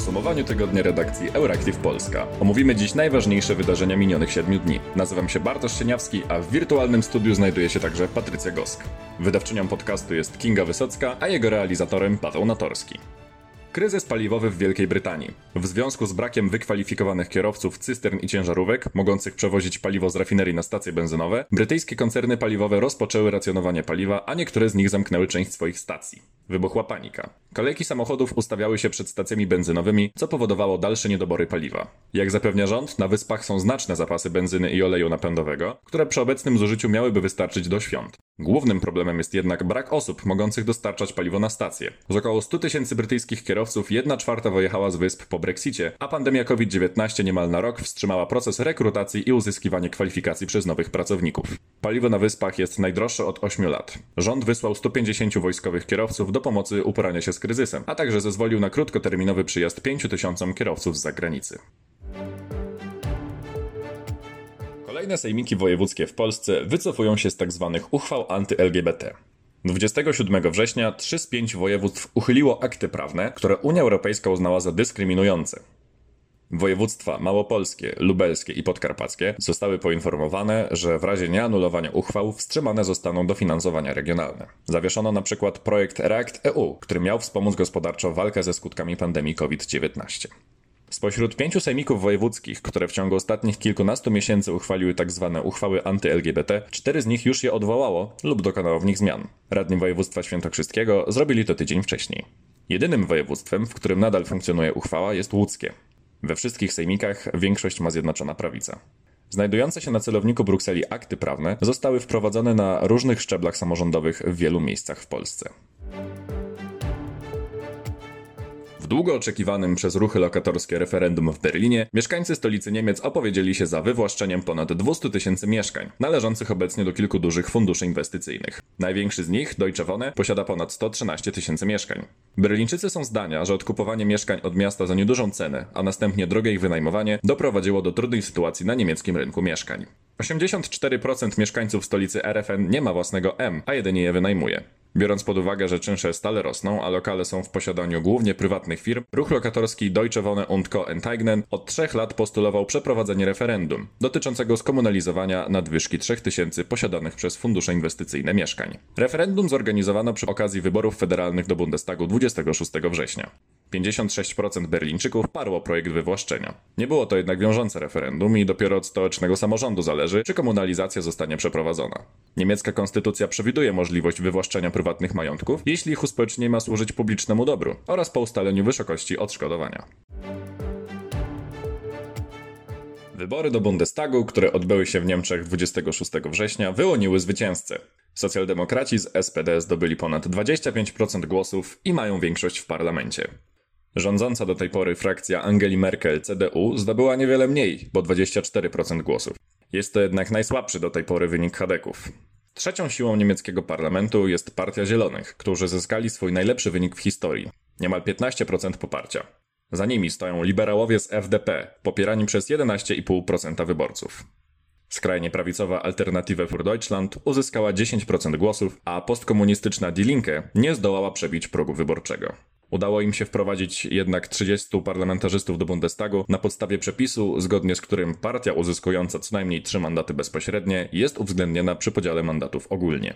podsumowaniu tygodnia redakcji Euractiv Polska. Omówimy dziś najważniejsze wydarzenia minionych siedmiu dni. Nazywam się Bartosz Sieniawski, a w wirtualnym studiu znajduje się także Patrycja Gosk. Wydawczynią podcastu jest Kinga Wysocka, a jego realizatorem Paweł Natorski. Kryzys paliwowy w Wielkiej Brytanii. W związku z brakiem wykwalifikowanych kierowców cystern i ciężarówek, mogących przewozić paliwo z rafinerii na stacje benzynowe, brytyjskie koncerny paliwowe rozpoczęły racjonowanie paliwa, a niektóre z nich zamknęły część swoich stacji. Wybuchła panika. Kolejki samochodów ustawiały się przed stacjami benzynowymi, co powodowało dalsze niedobory paliwa. Jak zapewnia rząd, na wyspach są znaczne zapasy benzyny i oleju napędowego, które przy obecnym zużyciu miałyby wystarczyć do świąt. Głównym problemem jest jednak brak osób mogących dostarczać paliwo na stacje. Z około 100 tysięcy brytyjskich kierowców 1 czwarta wyjechała z wysp po Brexicie, a pandemia COVID-19 niemal na rok wstrzymała proces rekrutacji i uzyskiwania kwalifikacji przez nowych pracowników. Paliwo na wyspach jest najdroższe od 8 lat. Rząd wysłał 150 wojskowych kierowców do pomocy uporania się z kryzysem, a także zezwolił na krótkoterminowy przyjazd 5 tysiącom kierowców z zagranicy. Kolejne sejmiki wojewódzkie w Polsce wycofują się z tzw. Tak uchwał anty-LGBT. 27 września 3 z 5 województw uchyliło akty prawne, które Unia Europejska uznała za dyskryminujące. Województwa małopolskie, lubelskie i podkarpackie zostały poinformowane, że w razie nieanulowania uchwał wstrzymane zostaną dofinansowania regionalne. Zawieszono na przykład projekt React EU, który miał wspomóc gospodarczo walkę ze skutkami pandemii COVID-19. Spośród pięciu sejmików wojewódzkich, które w ciągu ostatnich kilkunastu miesięcy uchwaliły tzw. Tak uchwały anty-LGBT, cztery z nich już je odwołało lub dokonało w nich zmian. Radni województwa świętokrzyskiego zrobili to tydzień wcześniej. Jedynym województwem, w którym nadal funkcjonuje uchwała jest łódzkie. We wszystkich sejmikach większość ma Zjednoczona Prawica. Znajdujące się na celowniku Brukseli akty prawne zostały wprowadzone na różnych szczeblach samorządowych w wielu miejscach w Polsce. Długo oczekiwanym przez ruchy lokatorskie referendum w Berlinie, mieszkańcy stolicy Niemiec opowiedzieli się za wywłaszczeniem ponad 200 tysięcy mieszkań, należących obecnie do kilku dużych funduszy inwestycyjnych. Największy z nich, Deutsche Wohne, posiada ponad 113 tysięcy mieszkań. Berlińczycy są zdania, że odkupowanie mieszkań od miasta za niedużą cenę, a następnie drogie ich wynajmowanie, doprowadziło do trudnej sytuacji na niemieckim rynku mieszkań. 84% mieszkańców stolicy RFN nie ma własnego M, a jedynie je wynajmuje. Biorąc pod uwagę, że czynsze stale rosną, a lokale są w posiadaniu głównie prywatnych firm, ruch lokatorski Deutsche Wohne und Co. Enteignen od trzech lat postulował przeprowadzenie referendum dotyczącego skomunalizowania nadwyżki 3000 posiadanych przez fundusze inwestycyjne mieszkań. Referendum zorganizowano przy okazji wyborów federalnych do Bundestagu 26 września. 56% Berlińczyków parło projekt wywłaszczenia. Nie było to jednak wiążące referendum i dopiero od stołecznego samorządu zależy, czy komunalizacja zostanie przeprowadzona. Niemiecka konstytucja przewiduje możliwość wywłaszczenia prywatnych majątków, jeśli ich uspołecznienie ma służyć publicznemu dobru oraz po ustaleniu wysokości odszkodowania. Wybory do Bundestagu, które odbyły się w Niemczech 26 września, wyłoniły zwycięzcę. Socjaldemokraci z SPD zdobyli ponad 25% głosów i mają większość w parlamencie. Rządząca do tej pory frakcja Angeli Merkel CDU zdobyła niewiele mniej, bo 24% głosów. Jest to jednak najsłabszy do tej pory wynik Hadeków. Trzecią siłą niemieckiego parlamentu jest Partia Zielonych, którzy zyskali swój najlepszy wynik w historii niemal 15% poparcia. Za nimi stoją liberałowie z FDP, popierani przez 11,5% wyborców. Skrajnie prawicowa Alternative für Deutschland uzyskała 10% głosów, a postkomunistyczna Die Linke nie zdołała przebić progu wyborczego. Udało im się wprowadzić jednak 30 parlamentarzystów do Bundestagu na podstawie przepisu, zgodnie z którym partia uzyskująca co najmniej 3 mandaty bezpośrednie jest uwzględniona przy podziale mandatów ogólnie.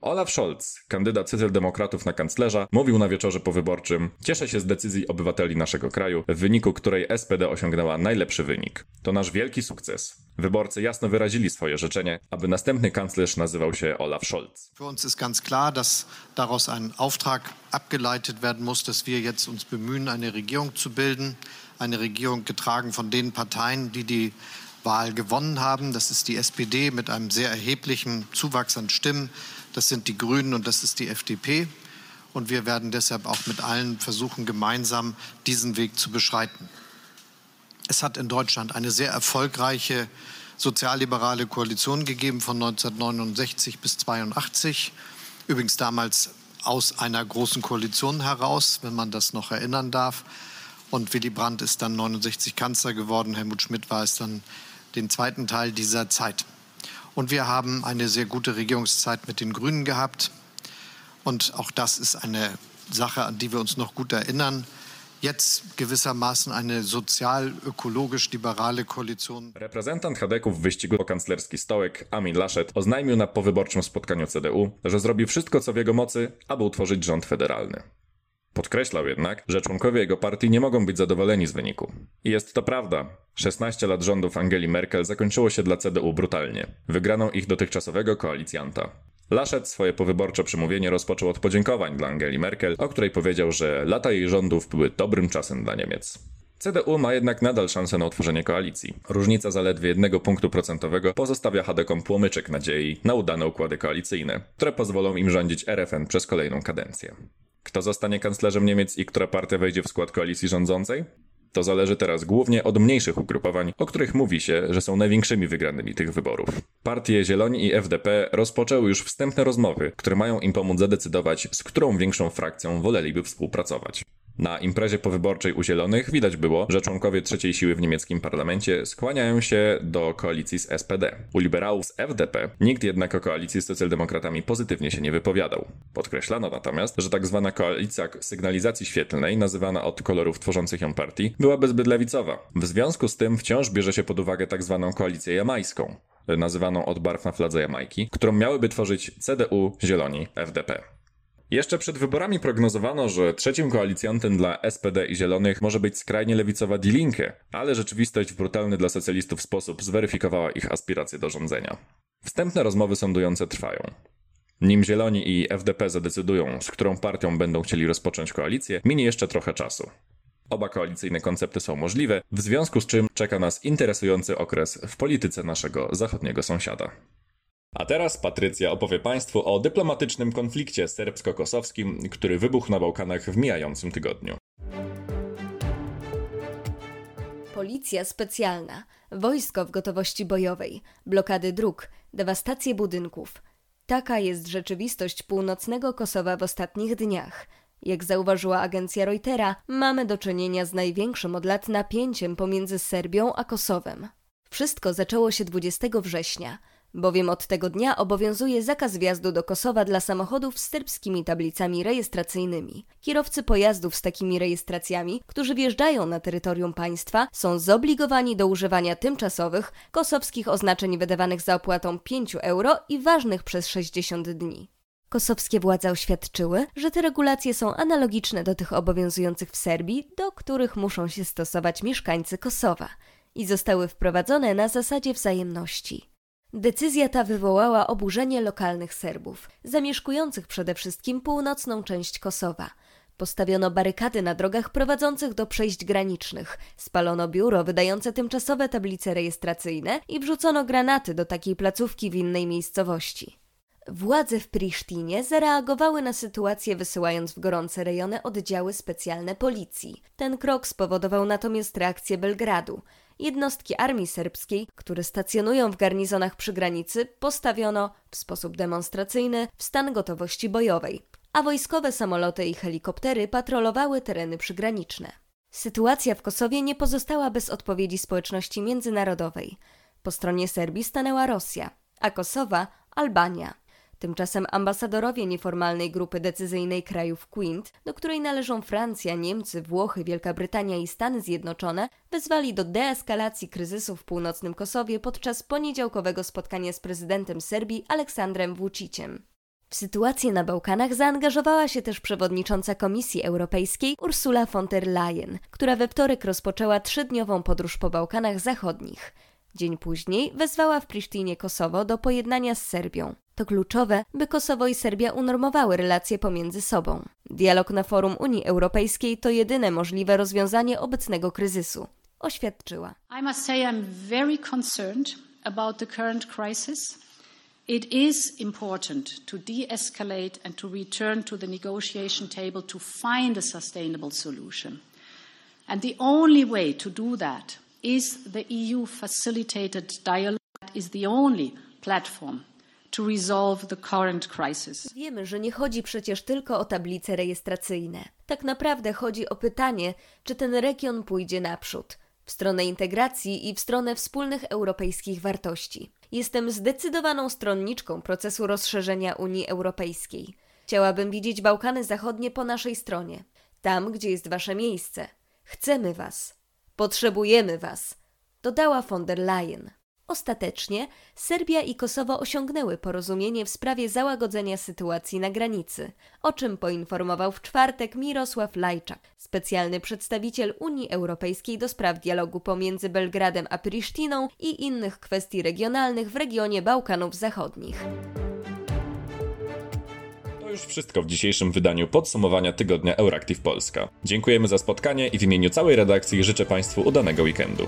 Olaf Scholz, kandydat socjaldemokratów na kanclerza, mówił na wieczorze powyborczym: Cieszę się z decyzji obywateli naszego kraju, w wyniku której SPD osiągnęła najlepszy wynik. To nasz wielki sukces. Wyborcy jasno wyrazili swoje życzenie, aby następny kanclerz nazywał się Olaf Scholz. Für uns ist ganz klar, dass daraus ein Auftrag abgeleitet werden muss, dass wir jetzt uns bemühen, eine Regierung zu bilden, eine Regierung getragen von den Parteien, die die Wahl gewonnen haben. Das ist die SPD mit einem sehr erheblichen Zuwachs an Stimmen. Das sind die Grünen und das ist die FDP. Und wir werden deshalb auch mit allen versuchen, gemeinsam diesen Weg zu beschreiten. Es hat in Deutschland eine sehr erfolgreiche sozialliberale Koalition gegeben von 1969 bis 1982. Übrigens damals aus einer großen Koalition heraus, wenn man das noch erinnern darf. Und Willy Brandt ist dann 69 Kanzler geworden. Helmut Schmidt war es dann den zweiten Teil dieser Zeit. Und wir haben eine sehr gute Regierungszeit mit den Grünen gehabt. Und auch das ist eine Sache, an die wir uns noch gut erinnern. jetzt gewissermaßen eine sozial-ökologisch-liberale Koalition. Reprezentant Hadeków w wyścigu o kanclerski stołek, Amin Laschet, oznajmił na powyborczym spotkaniu CDU, że zrobi wszystko co w jego mocy, aby utworzyć rząd federalny. Podkreślał jednak, że członkowie jego partii nie mogą być zadowoleni z wyniku. I jest to prawda. 16 lat rządów Angeli Merkel zakończyło się dla CDU brutalnie, wygraną ich dotychczasowego koalicjanta. Laschet swoje powyborcze przemówienie rozpoczął od podziękowań dla Angeli Merkel, o której powiedział, że lata jej rządów były dobrym czasem dla Niemiec. CDU ma jednak nadal szansę na utworzenie koalicji. Różnica zaledwie jednego punktu procentowego pozostawia Hadekom płomyczek nadziei na udane układy koalicyjne, które pozwolą im rządzić RFN przez kolejną kadencję. Kto zostanie kanclerzem Niemiec i która partia wejdzie w skład koalicji rządzącej? To zależy teraz głównie od mniejszych ugrupowań, o których mówi się, że są największymi wygranymi tych wyborów. Partie Zieloni i FDP rozpoczęły już wstępne rozmowy, które mają im pomóc zadecydować, z którą większą frakcją woleliby współpracować. Na imprezie powyborczej u Zielonych widać było, że członkowie trzeciej siły w niemieckim parlamencie skłaniają się do koalicji z SPD. U liberałów z FDP nikt jednak o koalicji z socjaldemokratami pozytywnie się nie wypowiadał. Podkreślano natomiast, że tak zwana koalicja sygnalizacji świetlnej, nazywana od kolorów tworzących ją partii, byłaby zbyt lewicowa. W związku z tym wciąż bierze się pod uwagę tak zwaną koalicję jamańską, nazywaną od barw na fladze Jamajki, którą miałyby tworzyć CDU, Zieloni, FDP. Jeszcze przed wyborami prognozowano, że trzecim koalicjantem dla SPD i Zielonych może być skrajnie lewicowa Die Linke, ale rzeczywistość w brutalny dla socjalistów sposób zweryfikowała ich aspiracje do rządzenia. Wstępne rozmowy sądujące trwają. Nim Zieloni i FDP zadecydują, z którą partią będą chcieli rozpocząć koalicję, minie jeszcze trochę czasu. Oba koalicyjne koncepty są możliwe, w związku z czym czeka nas interesujący okres w polityce naszego zachodniego sąsiada. A teraz Patrycja opowie Państwu o dyplomatycznym konflikcie serbsko-kosowskim, który wybuchł na Bałkanach w mijającym tygodniu. Policja specjalna, wojsko w gotowości bojowej, blokady dróg, dewastacje budynków. Taka jest rzeczywistość północnego Kosowa w ostatnich dniach. Jak zauważyła agencja Reutera, mamy do czynienia z największym od lat napięciem pomiędzy Serbią a Kosowem. Wszystko zaczęło się 20 września bowiem od tego dnia obowiązuje zakaz wjazdu do Kosowa dla samochodów z serbskimi tablicami rejestracyjnymi. Kierowcy pojazdów z takimi rejestracjami, którzy wjeżdżają na terytorium państwa, są zobligowani do używania tymczasowych, kosowskich oznaczeń wydawanych za opłatą 5 euro i ważnych przez 60 dni. Kosowskie władze oświadczyły, że te regulacje są analogiczne do tych obowiązujących w Serbii, do których muszą się stosować mieszkańcy Kosowa i zostały wprowadzone na zasadzie wzajemności. Decyzja ta wywołała oburzenie lokalnych Serbów, zamieszkujących przede wszystkim północną część Kosowa. Postawiono barykady na drogach prowadzących do przejść granicznych, spalono biuro wydające tymczasowe tablice rejestracyjne i wrzucono granaty do takiej placówki w innej miejscowości. Władze w Prisztinie zareagowały na sytuację wysyłając w gorące rejony oddziały specjalne policji. Ten krok spowodował natomiast reakcję Belgradu. Jednostki armii serbskiej, które stacjonują w garnizonach przy granicy, postawiono w sposób demonstracyjny w stan gotowości bojowej, a wojskowe samoloty i helikoptery patrolowały tereny przygraniczne. Sytuacja w Kosowie nie pozostała bez odpowiedzi społeczności międzynarodowej. Po stronie Serbii stanęła Rosja, a Kosowa Albania. Tymczasem ambasadorowie nieformalnej grupy decyzyjnej krajów Quint, do której należą Francja, Niemcy, Włochy, Wielka Brytania i Stany Zjednoczone, wezwali do deeskalacji kryzysu w północnym Kosowie podczas poniedziałkowego spotkania z prezydentem Serbii Aleksandrem Vuciciem. W sytuację na Bałkanach zaangażowała się też przewodnicząca Komisji Europejskiej Ursula von der Leyen, która we wtorek rozpoczęła trzydniową podróż po Bałkanach Zachodnich. Dzień później wezwała w Prisztinie Kosowo do pojednania z Serbią. To kluczowe, by Kosowo i Serbia unormowały relacje pomiędzy sobą. Dialog na forum Unii Europejskiej to jedyne możliwe rozwiązanie obecnego kryzysu, oświadczyła. I must say I'm very concerned about the current crisis. It is important to de-escalate and to return to the negotiation table to find a sustainable solution. And the only way to do that is the EU facilitated dialogue is the only platform to resolve the current crisis. Wiemy, że nie chodzi przecież tylko o tablice rejestracyjne. Tak naprawdę chodzi o pytanie, czy ten region pójdzie naprzód w stronę integracji i w stronę wspólnych europejskich wartości. Jestem zdecydowaną stronniczką procesu rozszerzenia Unii Europejskiej. Chciałabym widzieć Bałkany Zachodnie po naszej stronie. Tam, gdzie jest wasze miejsce. Chcemy was. Potrzebujemy was. Dodała von der Leyen. Ostatecznie Serbia i Kosowo osiągnęły porozumienie w sprawie załagodzenia sytuacji na granicy, o czym poinformował w czwartek Mirosław Lajczak, specjalny przedstawiciel Unii Europejskiej do spraw dialogu pomiędzy Belgradem a Prisztiną i innych kwestii regionalnych w regionie Bałkanów Zachodnich. To już wszystko w dzisiejszym wydaniu podsumowania tygodnia Euractiv Polska. Dziękujemy za spotkanie i w imieniu całej redakcji życzę Państwu udanego weekendu.